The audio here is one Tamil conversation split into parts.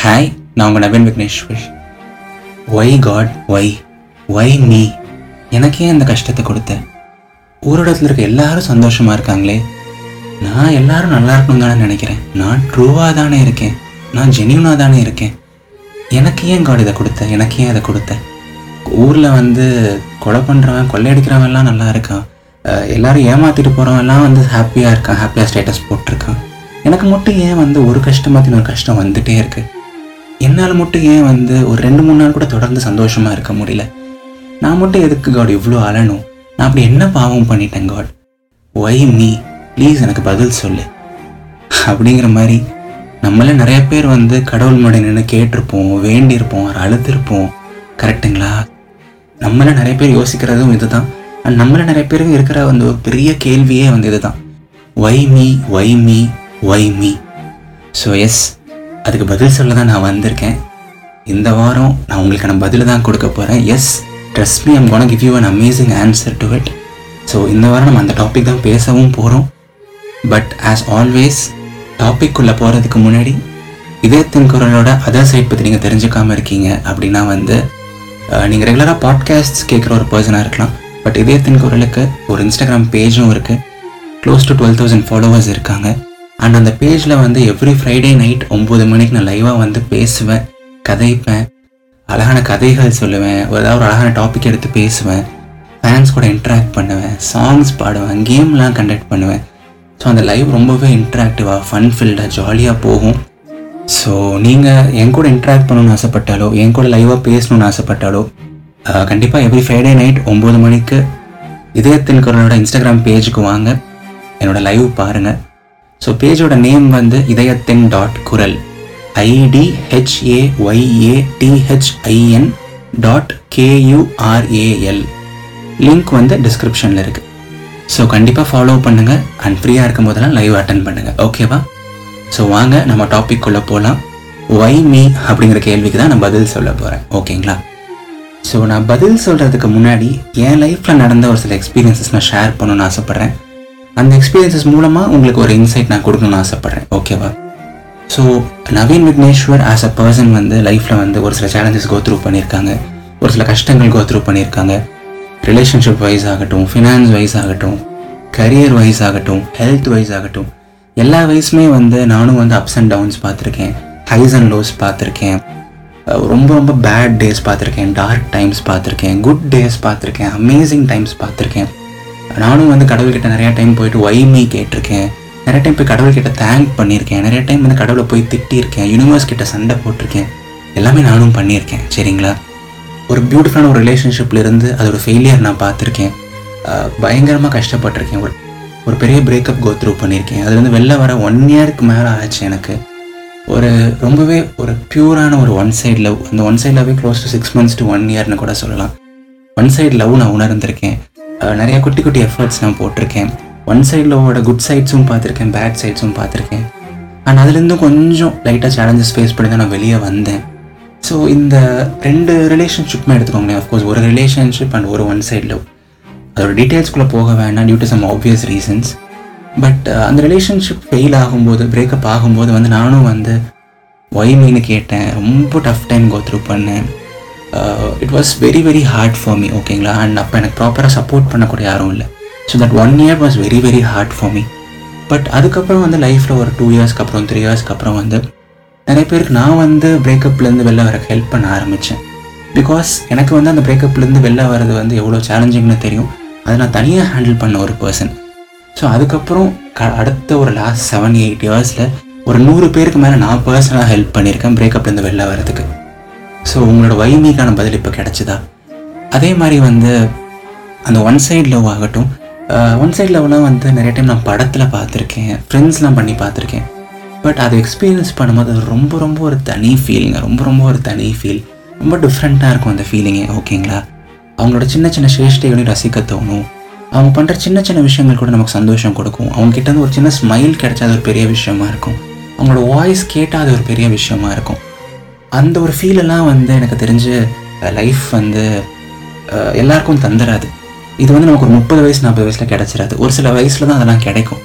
ஹாய் நான் உங்கள் Naveen Vigneshwar. Why God why why me எனக்கே இந்த கஷ்டத்தை கொடுத்த. இடத்துல இருக்க எல்லாரும் சந்தோஷமாக இருக்காங்களே. நான் எல்லாரும் நல்லா இருக்கணும் தானே நினைக்கிறேன். நான் ட்ரூவாக தானே இருக்கேன். நான் ஜென்யூனாக தானே இருக்கேன். எனக்கு ஏன் காட் இதை கொடுத்த? எனக்கு ஏன் இதை கொடுத்த? ஊரில் வந்து கொலை பண்ணுறவன் கொள்ளையடிக்கிறவன்லாம் நல்லா இருக்கான். எல்லாரும் ஏமாற்றிட்டு போகிறவன்லாம் வந்து ஹாப்பியாக இருக்கான். ஹாப்பியாக ஸ்டேட்டஸ் போட்டிருக்கான். எனக்கு மட்டும் ஏன் வந்து ஒரு கஷ்டமாத்தி ஒரு கஷ்டம் வந்துகிட்டே இருக்குது என்னால் மட்டும் ஏன் வந்து ஒரு ரெண்டு மூணு நாள் கூட தொடர்ந்து சந்தோஷமாக இருக்க முடியல? நான் மட்டும் எதுக்கு காட் இவ்வளோ அழணும்? நான் அப்படி என்ன பாவம் பண்ணிட்டேன் காட் ஒய் நீ ப்ளீஸ் எனக்கு பதில் சொல்லு. அப்படிங்கிற மாதிரி நம்மள நிறைய பேர் வந்து கடவுள் முன்னாடி நின்று கேட்டிருப்போம் வேண்டியிருப்போம் அழுத்திருப்போம். கரெக்டுங்களா நம்மள நிறைய பேர் யோசிக்கிறதும் இதுதான். அண்ட் நம்மள நிறைய பேருக்கு இருக்கிற வந்து ஒரு பெரிய கேள்வியே வந்து இதுதான். Why me why me why me so yes அதுக்கு பதில் சொல்ல தான் நான் வந்திருக்கேன். இந்த வாரம் நான் உங்களுக்கான பதில் தான் கொடுக்க போகிறேன் yes trust me I'm gonna give you an amazing answer to it so இந்த வாரம் நம்ம அந்த டாபிக் தான் பேசவும் போகிறோம் பட் ஆஸ் ஆல்வேஸ் டாபிக் போகிறதுக்கு முன்னாடி இதயத்தின் குரலோட அதர் சைட் பற்றி நீங்கள் தெரிஞ்சுக்காமல் இருக்கீங்க அப்படின்னா வந்து நீங்கள் ரெகுலராக பாட்காஸ்ட் கேட்குற ஒரு பர்சனாக இருக்கலாம். பட் இதயத்தின் குரலுக்கு ஒரு இன்ஸ்டாகிராம் பேஜும் இருக்குது close to twelve thousand followers இருக்காங்க. அண்ட் அந்த பேஜில் வந்து எவ்ரி ஃப்ரைடே நைட் ஒம்பது மணிக்கு நான் லைவாக வந்து பேசுவேன் கதைப்பேன் அழகான கதைகள் சொல்லுவேன் ஒரு ஏதாவது ஒரு அழகான டாபிக் எடுத்து பேசுவேன் ஃபேன்ஸ் கூட இன்ட்ராக்ட் பண்ணுவேன் சாங்ஸ் பாடுவேன் கேம்லாம் கண்டக்ட் பண்ணுவேன். ஸோ அந்த லைவ் ரொம்பவே இன்ட்ராக்டிவாக ஃபன் ஃபில்டாக ஜாலியாக போகும். ஸோ நீங்கள் என் கூட இன்ட்ராக்ட் பண்ணணும்னு ஆசைப்பட்டாலோ என் கூட லைவாக பேசணும்னு ஆசைப்பட்டாலோ கண்டிப்பாக எவ்ரி ஃப்ரைடே நைட் ஒம்பது மணிக்கு இதயத்தின் குரலோட இன்ஸ்டாகிராம் பேஜுக்கு வாங்க. என்னோடய லைவ் பாருங்கள் ஸோ பேஜோட நேம் வந்து இதயத்தின் டாட் குரல். ஐடிஹெச்ஏஒய்ஏடிஹெச்ஐஎன் டாட் கேயூஆர்ஏஎல் லிங்க் வந்து டிஸ்கிரிப்ஷனில் இருக்குது ஸோ கண்டிப்பாக ஃபாலோ பண்ணுங்கள் அண்ட் ஃப்ரீயாக இருக்கும் போதெல்லாம் லைவ் அட்டன் பண்ணுங்கள் ஓகேவா ஸோ வாங்க நம்ம டாபிக் குள்ள போகலாம் ஒய் மீ அப்படிங்கிற கேள்விக்கு தான் நான் பதில் சொல்ல போகிறேன் ஓகேங்களா ஸோ நான் பதில் சொல்கிறதுக்கு முன்னாடி என் லைஃப்பில் நடந்த ஒரு சில எக்ஸ்பீரியன்ஸஸ் நான் ஷேர் பண்ணணும்னு ஆசைப்பட்றேன். அந்த எக்ஸ்பீரியன்சஸ் மூலமாக உங்களுக்கு ஒரு இன்சைட் நான் கொடுக்கணும்னு ஆசைப்பட்றேன். ஓகேவா so Naveen Vigneshwar as a person வந்து லைஃப்பில் வந்து ஒரு சில சேலஞ்சஸ் கோ த்ரூ பண்ணியிருக்காங்க. ஒரு சில கஷ்டங்கள் கோ த்ரூ பண்ணியிருக்காங்க. ரிலேஷன்ஷிப் வைஸ் ஆகட்டும் ஃபினான்ஸ் வைஸ் ஆகட்டும் கரியர் வைஸ் ஆகட்டும் ஹெல்த் வைஸ் ஆகட்டும் எல்லா வயசுமே வந்து நானும் வந்து அப்ஸ் அண்ட் டவுன்ஸ் பார்த்துருக்கேன். ஹைஸ் அண்ட் லோஸ் பார்த்துருக்கேன். ரொம்ப ரொம்ப பேட் டேஸ் பார்த்துருக்கேன். டார்க் டைம்ஸ் பார்த்துருக்கேன். குட் டேஸ் பார்த்துருக்கேன். அமேசிங் டைம்ஸ் பார்த்துருக்கேன். நானும் வந்து கடவுள்கிட்ட நிறையா டைம் போயிட்டு ஒய்மி கேட்டிருக்கேன். நிறைய டைம் போய் கடவுள்கிட்ட தேங்க் பண்ணியிருக்கேன். நிறைய டைம் வந்து கடவுளை போய் திட்டியிருக்கேன். யூனிவர்ஸ் கிட்ட சண்டை போட்டிருக்கேன். எல்லாமே நானும் பண்ணியிருக்கேன். சரிங்களா? ஒரு பியூட்டிஃபுல்லான ஒரு ரிலேஷன்ஷிப்ல இருந்து அதோட ஃபெயிலியர் நான் பார்த்துருக்கேன். பயங்கரமாக கஷ்டப்பட்டிருக்கேன். ஒரு ஒரு பெரிய பிரேக்கப் கோ த்ரூ பண்ணியிருக்கேன். அதுலேருந்து வெளில வர ஒன் இயருக்கு மேலே ஆச்சு எனக்கு. ஒரு ரொம்பவே ஒரு பியூரான ஒரு ஒன் சைடு லவ் அந்த one side லவ்வே close to six months to one இயர்னு கூட சொல்லலாம். ஒன் சைடு லவ் நான் உணர்ந்திருக்கேன். நிறைய குட்டி குட்டி எஃபர்ட்ஸ் நான் போட்டிருக்கேன். ஒன் சைடில் குட் சைட்ஸும் பார்த்துருக்கேன் பேட் சைட்ஸும் பார்த்துருக்கேன். அண்ட் அதுலேருந்து கொஞ்சம் லைட்டாக சேலஞ்சஸ் ஃபேஸ் பண்ணி தான் நான் வெளியே வந்தேன். ஸோ இந்த ரெண்டு ரிலேஷன்ஷிப்புமே எடுத்துக்கோங்களேன். அஃப்கோர்ஸ் ஒரு ரிலேஷன்ஷிப் அண்ட் ஒரு ஒன் சைட் லவ் அதோட டீட்டெயில்ஸ்குள்ளே போக வேண்டாம் due to some obvious reasons but அந்த ரிலேஷன்ஷிப் ஃபெயில் ஆகும்போது பிரேக்கப் ஆகும்போது வந்து நானும் வந்து ஒய் கேட்டேன். ரொம்ப டஃப் டைம் கோ த்ரூ பண்ணேன். It was very very hard for me ஓகேங்களா அண்ட் அப்போ எனக்கு ப்ராப்பராக சப்போர்ட் பண்ணக்கூடிய யாரும் இல்லை. So that one year was very very hard for me but அதுக்கப்புறம் வந்து லைஃப்பில் ஒரு டூ இயர்ஸ்க்கு அப்புறம் த்ரீ இயர்ஸ்க்கு அப்புறம் வந்து நிறைய பேருக்கு நான் வந்து பிரேக்கப்லேருந்து வெளில வர ஹெல்ப் பண்ண ஆரம்பித்தேன் பிகாஸ் எனக்கு வந்து அந்த பிரேக்கப்லேருந்து வெளில வர்றது வந்து எவ்வளோ சேலஞ்சிங்னு தெரியும். அதை நான் தனியாக ஹேண்டில் பண்ண ஒரு பர்சன் ஸோ அதுக்கப்புறம் க அடுத்த ஒரு லாஸ்ட் செவன் எயிட் இயர்ஸில் ஒரு நூறு பேருக்கு மேலே நான் பர்சனலாக ஹெல்ப் பண்ணியிருக்கேன் பிரேக்கப்லேருந்து வெளில வரதுக்கு ஸோ உங்களோட வைமிக்கான பதில் இப்போ கிடச்சிதா? அதே மாதிரி வந்து அந்த ஒன் சைடு லவ் ஆகட்டும் ஒன் சைட் லவ்லாம் வந்து நிறைய டைம் நான் படத்தில் பார்த்துருக்கேன் ஃப்ரெண்ட்ஸ்லாம் பண்ணி பார்த்துருக்கேன். பட் அதை எக்ஸ்பீரியன்ஸ் பண்ணும்போது அது ரொம்ப ரொம்ப ஒரு தனி ஃபீலிங்க ரொம்ப ரொம்ப ஒரு தனி ஃபீல் ரொம்ப டிஃப்ரெண்ட்டாக இருக்கும் அந்த ஃபீலிங்கே ஓகேங்களா அவங்களோட சின்ன சின்ன சேஷ்டைகளையும் ரசிக்க தோணும். அவங்க பண்ணுற சின்ன சின்ன விஷயங்கள் கூட நமக்கு சந்தோஷம் கொடுக்கும். அவங்க ஒரு சின்ன ஸ்மைல் கிடைச்சா அது ஒரு பெரிய விஷயமா இருக்கும். அவங்களோட வாய்ஸ் கேட்டால் அது ஒரு பெரிய விஷயமா இருக்கும். அந்த ஒரு ஃபீலெல்லாம் வந்து எனக்கு தெரிஞ்சு லைஃப் வந்து எல்லாருக்கும் தந்துடாது இது வந்து நமக்கு ஒரு முப்பது வயசு நாற்பது வயசில் கிடச்சிடாது ஒரு சில வயசில் தான் அதெல்லாம் கிடைக்கும்.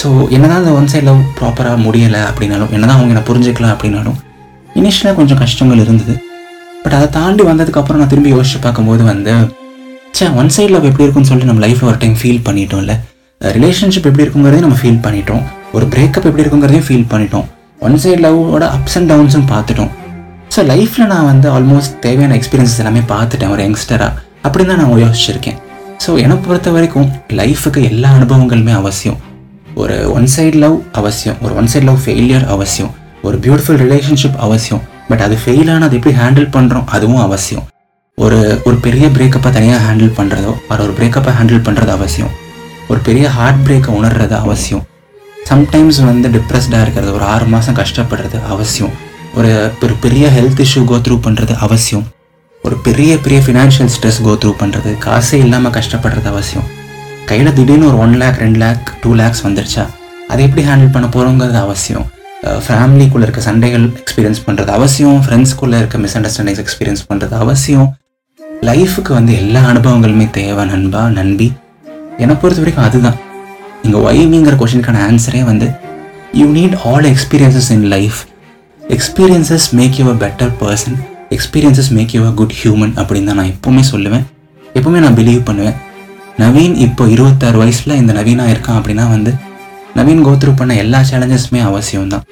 ஸோ என்ன தான் அந்த ஒன் சைட் லவ் ப்ராப்பராக முடியலை அப்படின்னாலும் என்னதான் அவங்க என்ன புரிஞ்சுக்கலாம் அப்படின்னாலும் இனிஷியலாக கொஞ்சம் கஷ்டங்கள் இருந்தது. பட் அதை தாண்டி வந்ததுக்கப்புறம் நான் திரும்பி யோசிச்சு பார்க்கும்போது வந்து சே ஒன் சைட் லவ் எப்படி இருக்கும்னு சொல்லிட்டு நம்ம லைஃப்பில் ஒரு டைம் ஃபீல் பண்ணிட்டோம்ல. ரிலேஷன்ஷிப் எப்படி இருக்குங்கிறதையும் நம்ம ஃபீல் பண்ணிட்டோம். ஒரு பிரேக்கப் எப்படி இருக்குங்கிறதையும் ஃபீல் பண்ணிட்டோம். ஒன் சைட் லவ்வோட அப்ஸ் அண்ட் டவுன்ஸும் பார்த்துட்டோம். ஸோ லைஃப்பில் நான் வந்து ஆல்மோஸ்ட் தேவையான எக்ஸ்பீரியன்ஸஸ் எல்லாமே பார்த்துட்டேன் ஒரு யங்ஸ்டராக அப்படி தான் நான் யோசிச்சிருக்கேன். ஸோ என்னை பொறுத்த வரைக்கும் லைஃபுக்கு எல்லா அனுபவங்களுமே அவசியம். ஒரு ஒன் சைடு லவ் அவசியம் ஒரு ஒன் சைட் லவ் ஃபெயிலியர் அவசியம் ஒரு பியூட்டிஃபுல் ரிலேஷன்ஷிப் அவசியம். பட் அது ஃபெயில் ஆனால் அது எப்படி ஹேண்டில் பண்ணுறோம் அதுவும் அவசியம். ஒரு ஒரு பெரிய பிரேக்கப்பை தனியாக ஹேண்டில் பண்ணுறதோ ஒரு ஒரு பிரேக்கப்பை ஹேண்டில் பண்ணுறது அவசியம். ஒரு பெரிய ஹார்ட் பிரேக்கை உணர்றது அவசியம். சம்டைம்ஸ் வந்து டிப்ரெஸ்டாக இருக்கிறது ஒரு ஆறு மாதம் கஷ்டப்படுறது அவசியம். ஒரு ஒரு பெரிய ஹெல்த் இஷ்யூ கோ த்ரூ பண்ணுறது அவசியம். ஒரு பெரிய பெரிய ஃபினான்ஷியல் ஸ்ட்ரெஸ் கோ த்ரூ பண்ணுறது காசே இல்லாமல் கஷ்டப்படுறது அவசியம். கையில் திடீர்னு ஒரு ஒன் லேக் ரெண்டு லேக் டூ லேக்ஸ் வந்துருச்சா அதை எப்படி ஹேண்டில் பண்ண போகிறோங்கிறது அவசியம். ஃபேமிலிக்குள்ளே இருக்க சண்டைகள் எக்ஸ்பீரியன்ஸ் பண்ணுறது அவசியம் ஃப்ரெண்ட்ஸ்குள்ளே இருக்க மிஸ் அண்டர்ஸ்டாண்டிங்ஸ் எக்ஸ்பீரியன்ஸ் பண்ணுறது அவசியம் லைஃபுக்கு வந்து எல்லா அனுபவங்களுமே தேவை நண்பா நண்பி. என்னை பொறுத்த வரைக்கும் அதுதான். நீங்கள் ஒய்விங்கிற கொஷினுக்கான ஆன்சரே வந்து you need all experiences in life experiences make you a better person experiences make you a good human அப்படின்னு தான் நான் எப்போவுமே சொல்லுவேன். எப்போவுமே நான் பிலீவ் பண்ணுவேன். நவீன் இப்போ இருபத்தாறு வயசில் இந்த நவீனாக இருக்கான் அப்படின்னா வந்து நவீன் கோத்ரூ பண்ண எல்லா சேலஞ்சஸுமே அவசியம் தான்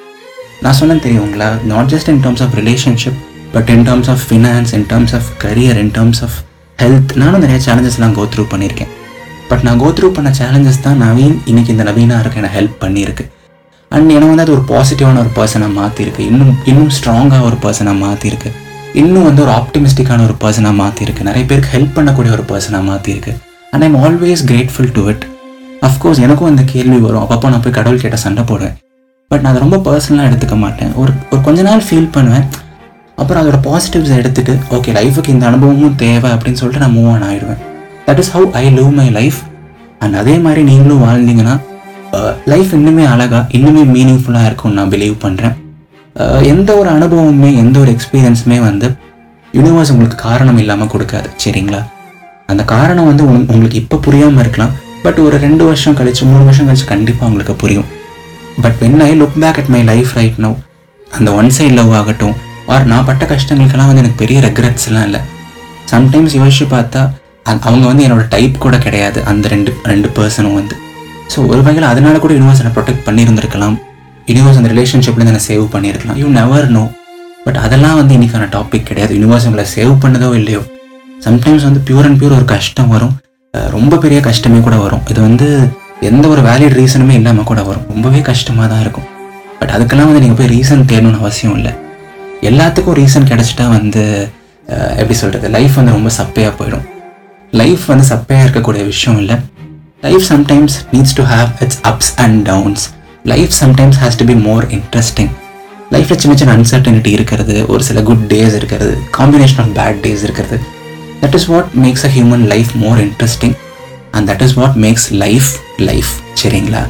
நான் சொன்னேன் தெரியுங்களா not just in terms of relationship but in terms of finance in terms of career in terms of health நானும் நிறைய சேலஞ்சஸ்லாம் கோத்ரூ பண்ணியிருக்கேன். பட் நான் கோத்ரூ பண்ண சேலஞ்சஸ் தான் நவீன் இன்னைக்கு இந்த நவீனாக இருக்க எனக்கு ஹெல்ப் பண்ணியிருக்கு. அண்ட் எனக்கு வந்து அது ஒரு பாசிட்டிவான ஒரு பர்சனாக மாற்றிருக்கு இன்னும் இன்னும் ஸ்ட்ராங்காக ஒரு பர்சனாக மாற்றிருக்கு இன்னும் வந்து ஒரு ஆப்டிமிஸ்டிக்கான ஒரு பர்சனாக மாற்றிருக்கு நிறைய பேருக்கு ஹெல்ப் பண்ணக்கூடிய ஒரு பர்சனாக மாற்றிருக்கு and I'm always grateful to it of course எனக்கும் அந்த கேள்வி வரும். அப்பப்போ நான் போய் கடவுள் கிட்ட சண்டை போடுவேன். பட் நான் அதை ரொம்ப பர்சனலாக எடுத்துக்க மாட்டேன். ஒரு ஒரு கொஞ்ச நாள் ஃபீல் பண்ணுவேன். அப்புறம் அதோட பாசிட்டிவ்ஸ் எடுத்துகிட்டு ஓகே லைஃபுக்கு இந்த அனுபவமும் தேவை அப்படின்னு சொல்லிட்டு நான் move on ஆகிடுவேன் that is how I live my life and அதே மாதிரி நீங்களும் வாழ்ந்தீங்கன்னா Uh, லைஃப் இன்னுமே அழகா இன்னுமே மீனிங்ஃபுல்லாக இருக்கும்னு நான் பிலீவ் பண்ணுறேன் uh, எந்த ஒரு அனுபவமுமே எந்த ஒரு எக்ஸ்பீரியன்ஸுமே வந்து யூனிவர்ஸ் உங்களுக்கு காரணம் இல்லாமல் கொடுக்காது சரிங்களா? அந்த காரணம் வந்து உங்களுக்கு இப்போ புரியாமல் இருக்கலாம். பட் ஒரு ரெண்டு வருஷம் கழிச்சு மூணு வருஷம் கழிச்சு கண்டிப்பாக உங்களுக்கு புரியும். But when I look back at my life right now அந்த ஒன் சைட் லவ் ஆகட்டும் ஆர் நான் பட்ட கஷ்டங்களுக்கெல்லாம் வந்து எனக்கு பெரிய ரெக்ரெட்ஸ்லாம் இல்லை. சம்டைம்ஸ் யோசிச்சு பார்த்தா அவங்க வந்து என்னோட டைப் கூட கிடையாது அந்த ரெண்டு ரெண்டு பர்சனும் வந்து. ஸோ ஒரு வகையில் அதனால கூட யூனிவர்ஸ் என்னை ப்ரொடெக்ட் பண்ணியிருந்திருக்கலாம். யூனிவர்ஸ் அந்த ரிலேஷன்ஷிப்லேருந்து என்னை சேவ் பண்ணியிருக்கலாம். யூ நெவர் நோ பட் அதெல்லாம் வந்து இன்னைக்கான டாபிக் கிடையாது. யூனிவர்ஸ் உங்களை சேவ் பண்ணதோ இல்லையோ. சம்டைம்ஸ் வந்து பியூர் அண்ட் பியூர் ஒரு கஷ்டம் வரும். ரொம்ப பெரிய கஷ்டமே கூட வரும். இது வந்து எந்த ஒரு வேலிட் ரீசனுமே இல்லாமல் கூட வரும். ரொம்பவே கஷ்டமாக தான் இருக்கும். பட் அதுக்கெல்லாம் வந்து நீங்கள் போய் ரீசன் தேடணும்னு அவசியம் இல்லை. எல்லாத்துக்கும் ரீசன் கிடச்சிட்டா வந்து எப்படி சொல்கிறது லைஃப் வந்து ரொம்ப சப்பையாக போயிடும். லைஃப் வந்து சப்பையாக இருக்கக்கூடிய விஷயம் இல்லை. Life sometimes needs to have its ups and downs life sometimes has to be more interesting லைஃப்பில் சின்ன சின்ன அன்சர்டனிட்டி இருக்கிறது ஒரு சில குட் டேஸ் இருக்கிறது காம்பினேஷன் ஆஃப் பேட் டேஸ் இருக்கிறது. That is what makes a human life more interesting and that is what makes life life சரிங்களா?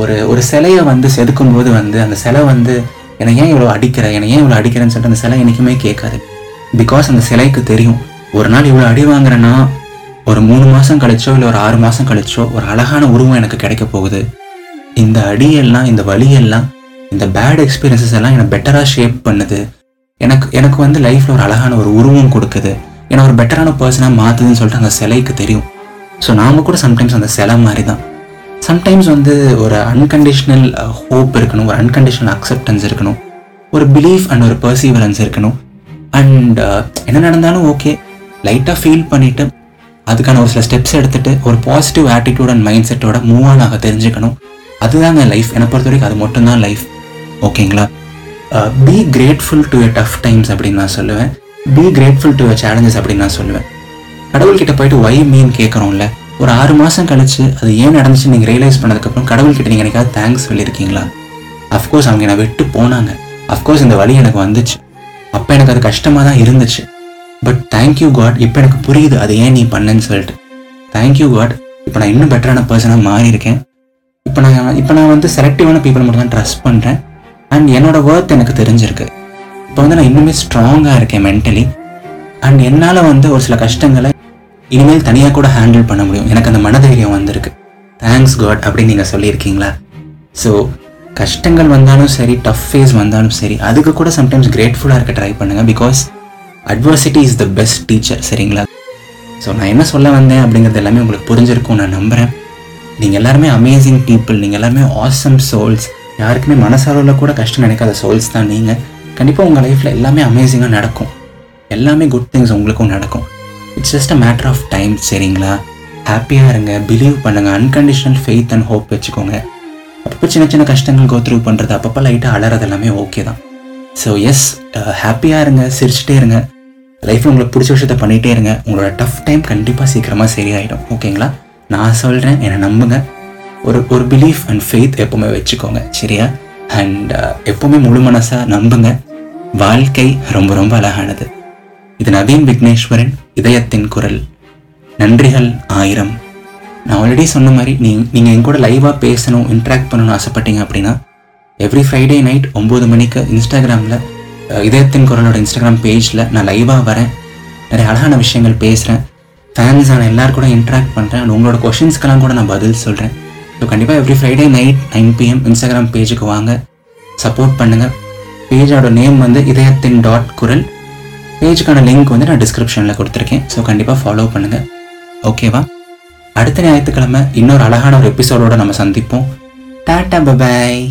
ஒரு ஒரு சிலையை வந்து செதுக்கும் போது வந்து அந்த சிலை வந்து என்னை ஏன் இவ்வளோ அடிக்கிற? என்னை ஏன் இவ்வளோ அடிக்கிறேன்னு சொல்லிட்டு அந்த சிலை என்றைக்குமே கேட்காது. பிகாஸ் அந்த சிலைக்கு தெரியும். ஒரு நாள் இவ்வளோ அடி வாங்குறேன்னா ஒரு மூணு மாதம் கழிச்சோ இல்லை ஒரு ஆறு மாதம் கழிச்சோ ஒரு அழகான உருவம் எனக்கு கிடைக்க போகுது. இந்த அடியெல்லாம் இந்த வலியெல்லாம் இந்த பேட் எக்ஸ்பீரியன்சஸ் எல்லாம் என்னை பெட்டராக ஷேப் பண்ணுது. எனக்கு எனக்கு வந்து லைஃப்பில் ஒரு அழகான ஒரு உருவம் கொடுக்குது. என்னை ஒரு பெட்டரான பர்சனாக மாற்றுதுன்னு சொல்லிட்டு அந்த சிலைக்கு தெரியும். ஸோ நாம கூட சம்டைம்ஸ் அந்த சிலை மாதிரி தான் சம்டைம்ஸ் வந்து ஒரு அன்கண்டிஷ்னல் ஹோப் இருக்கணும் ஒரு அன்கண்டிஷனல் அக்செப்டன்ஸ் இருக்கணும். ஒரு பிலீஃப் அண்ட் ஒரு பர்சீவரன்ஸ் இருக்கணும். அண்ட் என்ன நடந்தாலும் ஓகே லைட்டாக ஃபீல் பண்ணிவிட்டு அதுக்கான ஒரு சில ஸ்டெப்ஸ் எடுத்துட்டு ஒரு பாசிட்டிவ் ஆட்டிடியூட் அண்ட் மைண்ட் செட்டோட மூவ் ஆன் ஆக தெரிஞ்சுக்கணும். அதுதாங்க லைஃப் என்னை பொறுத்த வரைக்கும் அது மட்டும்தான் லைஃப் ஓகேங்களா be grateful to a tough times அப்படின்னு நான் சொல்லுவேன். Be grateful to a challenges அப்படின்னு நான் சொல்லுவேன். கடவுள்கிட்ட போயிட்டு ஒய் மீன் கேட்குறோம்ல ஒரு ஆறு மாதம் கழிச்சு அது ஏன் நடந்துச்சு நீங்கள் ரியலைஸ் பண்ணதுக்கப்புறம் கடவுள்கிட்ட நீங்கள் எனக்காவது தேங்க்ஸ் சொல்லியிருக்கீங்களா? அஃப்கோர்ஸ் அவங்க என்னை விட்டு போனாங்க. அஃப்கோர்ஸ் இந்த வழி எனக்கு வந்துச்சு. அப்போ எனக்கு அது கஷ்டமாக தான் இருந்துச்சு. பட் தேங்க்யூ காட் இப்போ எனக்கு புரியுது அது ஏன் நீ பண்ணேன்னு சொல்லிட்டு. தேங்க்யூ காட் இப்போ நான் இன்னும் பெட்டரான பர்சனாக மாறியிருக்கேன் இப்போ நான் இப்போ நான் வந்து செலக்டிவான பீப்புள் மட்டும் தான் ட்ரஸ்ட் பண்ணுறேன் அண்ட் என்னோட ஒர்த் எனக்கு தெரிஞ்சிருக்கு. இப்போ வந்து நான் இன்னுமே ஸ்ட்ராங்காக இருக்கேன் மென்டலி அண்ட் என்னால் வந்து ஒரு சில கஷ்டங்களை இனிமேல் தனியாக கூட ஹேண்டில் பண்ண முடியும். எனக்கு அந்த மனதைரியம் வந்திருக்கு. தேங்க்ஸ் காட் அப்படின்னு நீங்கள் சொல்லியிருக்கீங்களா? ஸோ கஷ்டங்கள் வந்தாலும் சரி டஃப் ஃபேஸ் வந்தாலும் சரி அதுக்கு கூட சம்டைம்ஸ் கிரேட்ஃபுல்லாக இருக்க ட்ரை பண்ணுங்கள் because adversity is the best teacher சரிங்களா? ஸோ நான் என்ன சொல்ல வந்தேன் அப்படிங்கிறது எல்லாமே உங்களுக்கு புரிஞ்சிருக்கும் நான் நம்புகிறேன் நீங்கள் எல்லாருமே அமேசிங் பீப்புள் நீங்கள் எல்லாருமே ஆசம் சோல்ஸ் யாருக்குமே மனசளவில் கூட கஷ்டம் நினைக்காத சோல்ஸ் தான் நீங்கள் கண்டிப்பாக உங்கள் லைஃப்பில் எல்லாமே அமேசிங்காக நடக்கும். எல்லாமே குட் திங்ஸ் உங்களுக்கும் நடக்கும். It's just a matter of time சரிங்களா? ஹாப்பியாக இருங்க பிலீவ் பண்ணுங்கள் அன்கண்டிஷனல் ஃபெய்த் அண்ட் ஹோப் வச்சுக்கோங்க. அப்பப்போ சின்ன சின்ன கஷ்டங்கள் கோத்ரூவ் பண்ணுறது அப்பப்போ லைட்டாக அலறது எல்லாமே ஓகே தான். ஸோ எஸ் ஹாப்பியாக இருங்க சிரிச்சிட்டே இருங்க. லைஃப்பில் உங்களுக்கு பிடிச்ச விஷயத்த பண்ணிகிட்டே இருங்க. உங்களோட டஃப் டைம் கண்டிப்பாக சீக்கிரமாக சரியாயிடும். ஓகேங்களா நான் சொல்கிறேன் என்னை நம்புங்க. ஒரு ஒரு பிலீஃப் அண்ட் ஃபெய்த் எப்போவுமே வச்சுக்கோங்க சரியா? அண்ட் uh, எப்போவுமே முழு மனசாக நம்புங்க. வாழ்க்கை ரொம்ப ரொம்ப அழகானது. இது நவீன் விக்னேஸ்வரன் இதயத்தின் குரல். நன்றிகள் ஆயிரம். நான் ஆல்ரெடி சொன்ன மாதிரி நீ நீங்கள் என் கூட லைவாக பேசணும் இன்ட்ராக்ட் பண்ணணும்னு ஆசைப்பட்டீங்க அப்படின்னா எவ்ரி ஃப்ரைடே நைட் ஒம்பது மணிக்கு இன்ஸ்டாகிராமில் இதயத்தின் குரலோட இன்ஸ்டாகிராம் பேஜில் நான் லைவாக வரேன். நிறைய அழகான விஷயங்கள் பேசுகிறேன் ஃபேன்ஸான எல்லாரும் கூட இன்ட்ராக்ட் பண்ணுறேன் அண்ட் உங்களோட கொஷின்ஸ்க்கெல்லாம் கூட நான் பதில் சொல்கிறேன் ஸோ கண்டிப்பாக every Friday night nine PM Instagram பேஜுக்கு வாங்க. சப்போர்ட் பண்ணுங்கள் பேஜோட நேம் வந்து இதயத்தின் டாட் குரல். பேஜுக்கான லிங்க் வந்து நான் டிஸ்கிரிப்ஷனில் கொடுத்துருக்கேன். ஸோ கண்டிப்பாக ஃபாலோ பண்ணுங்கள் ஓகேவா அடுத்த ஞாயிற்றுக்கிழமை இன்னொரு அழகான ஒரு எபிசோடோடு நம்ம சந்திப்போம். Tata bye bye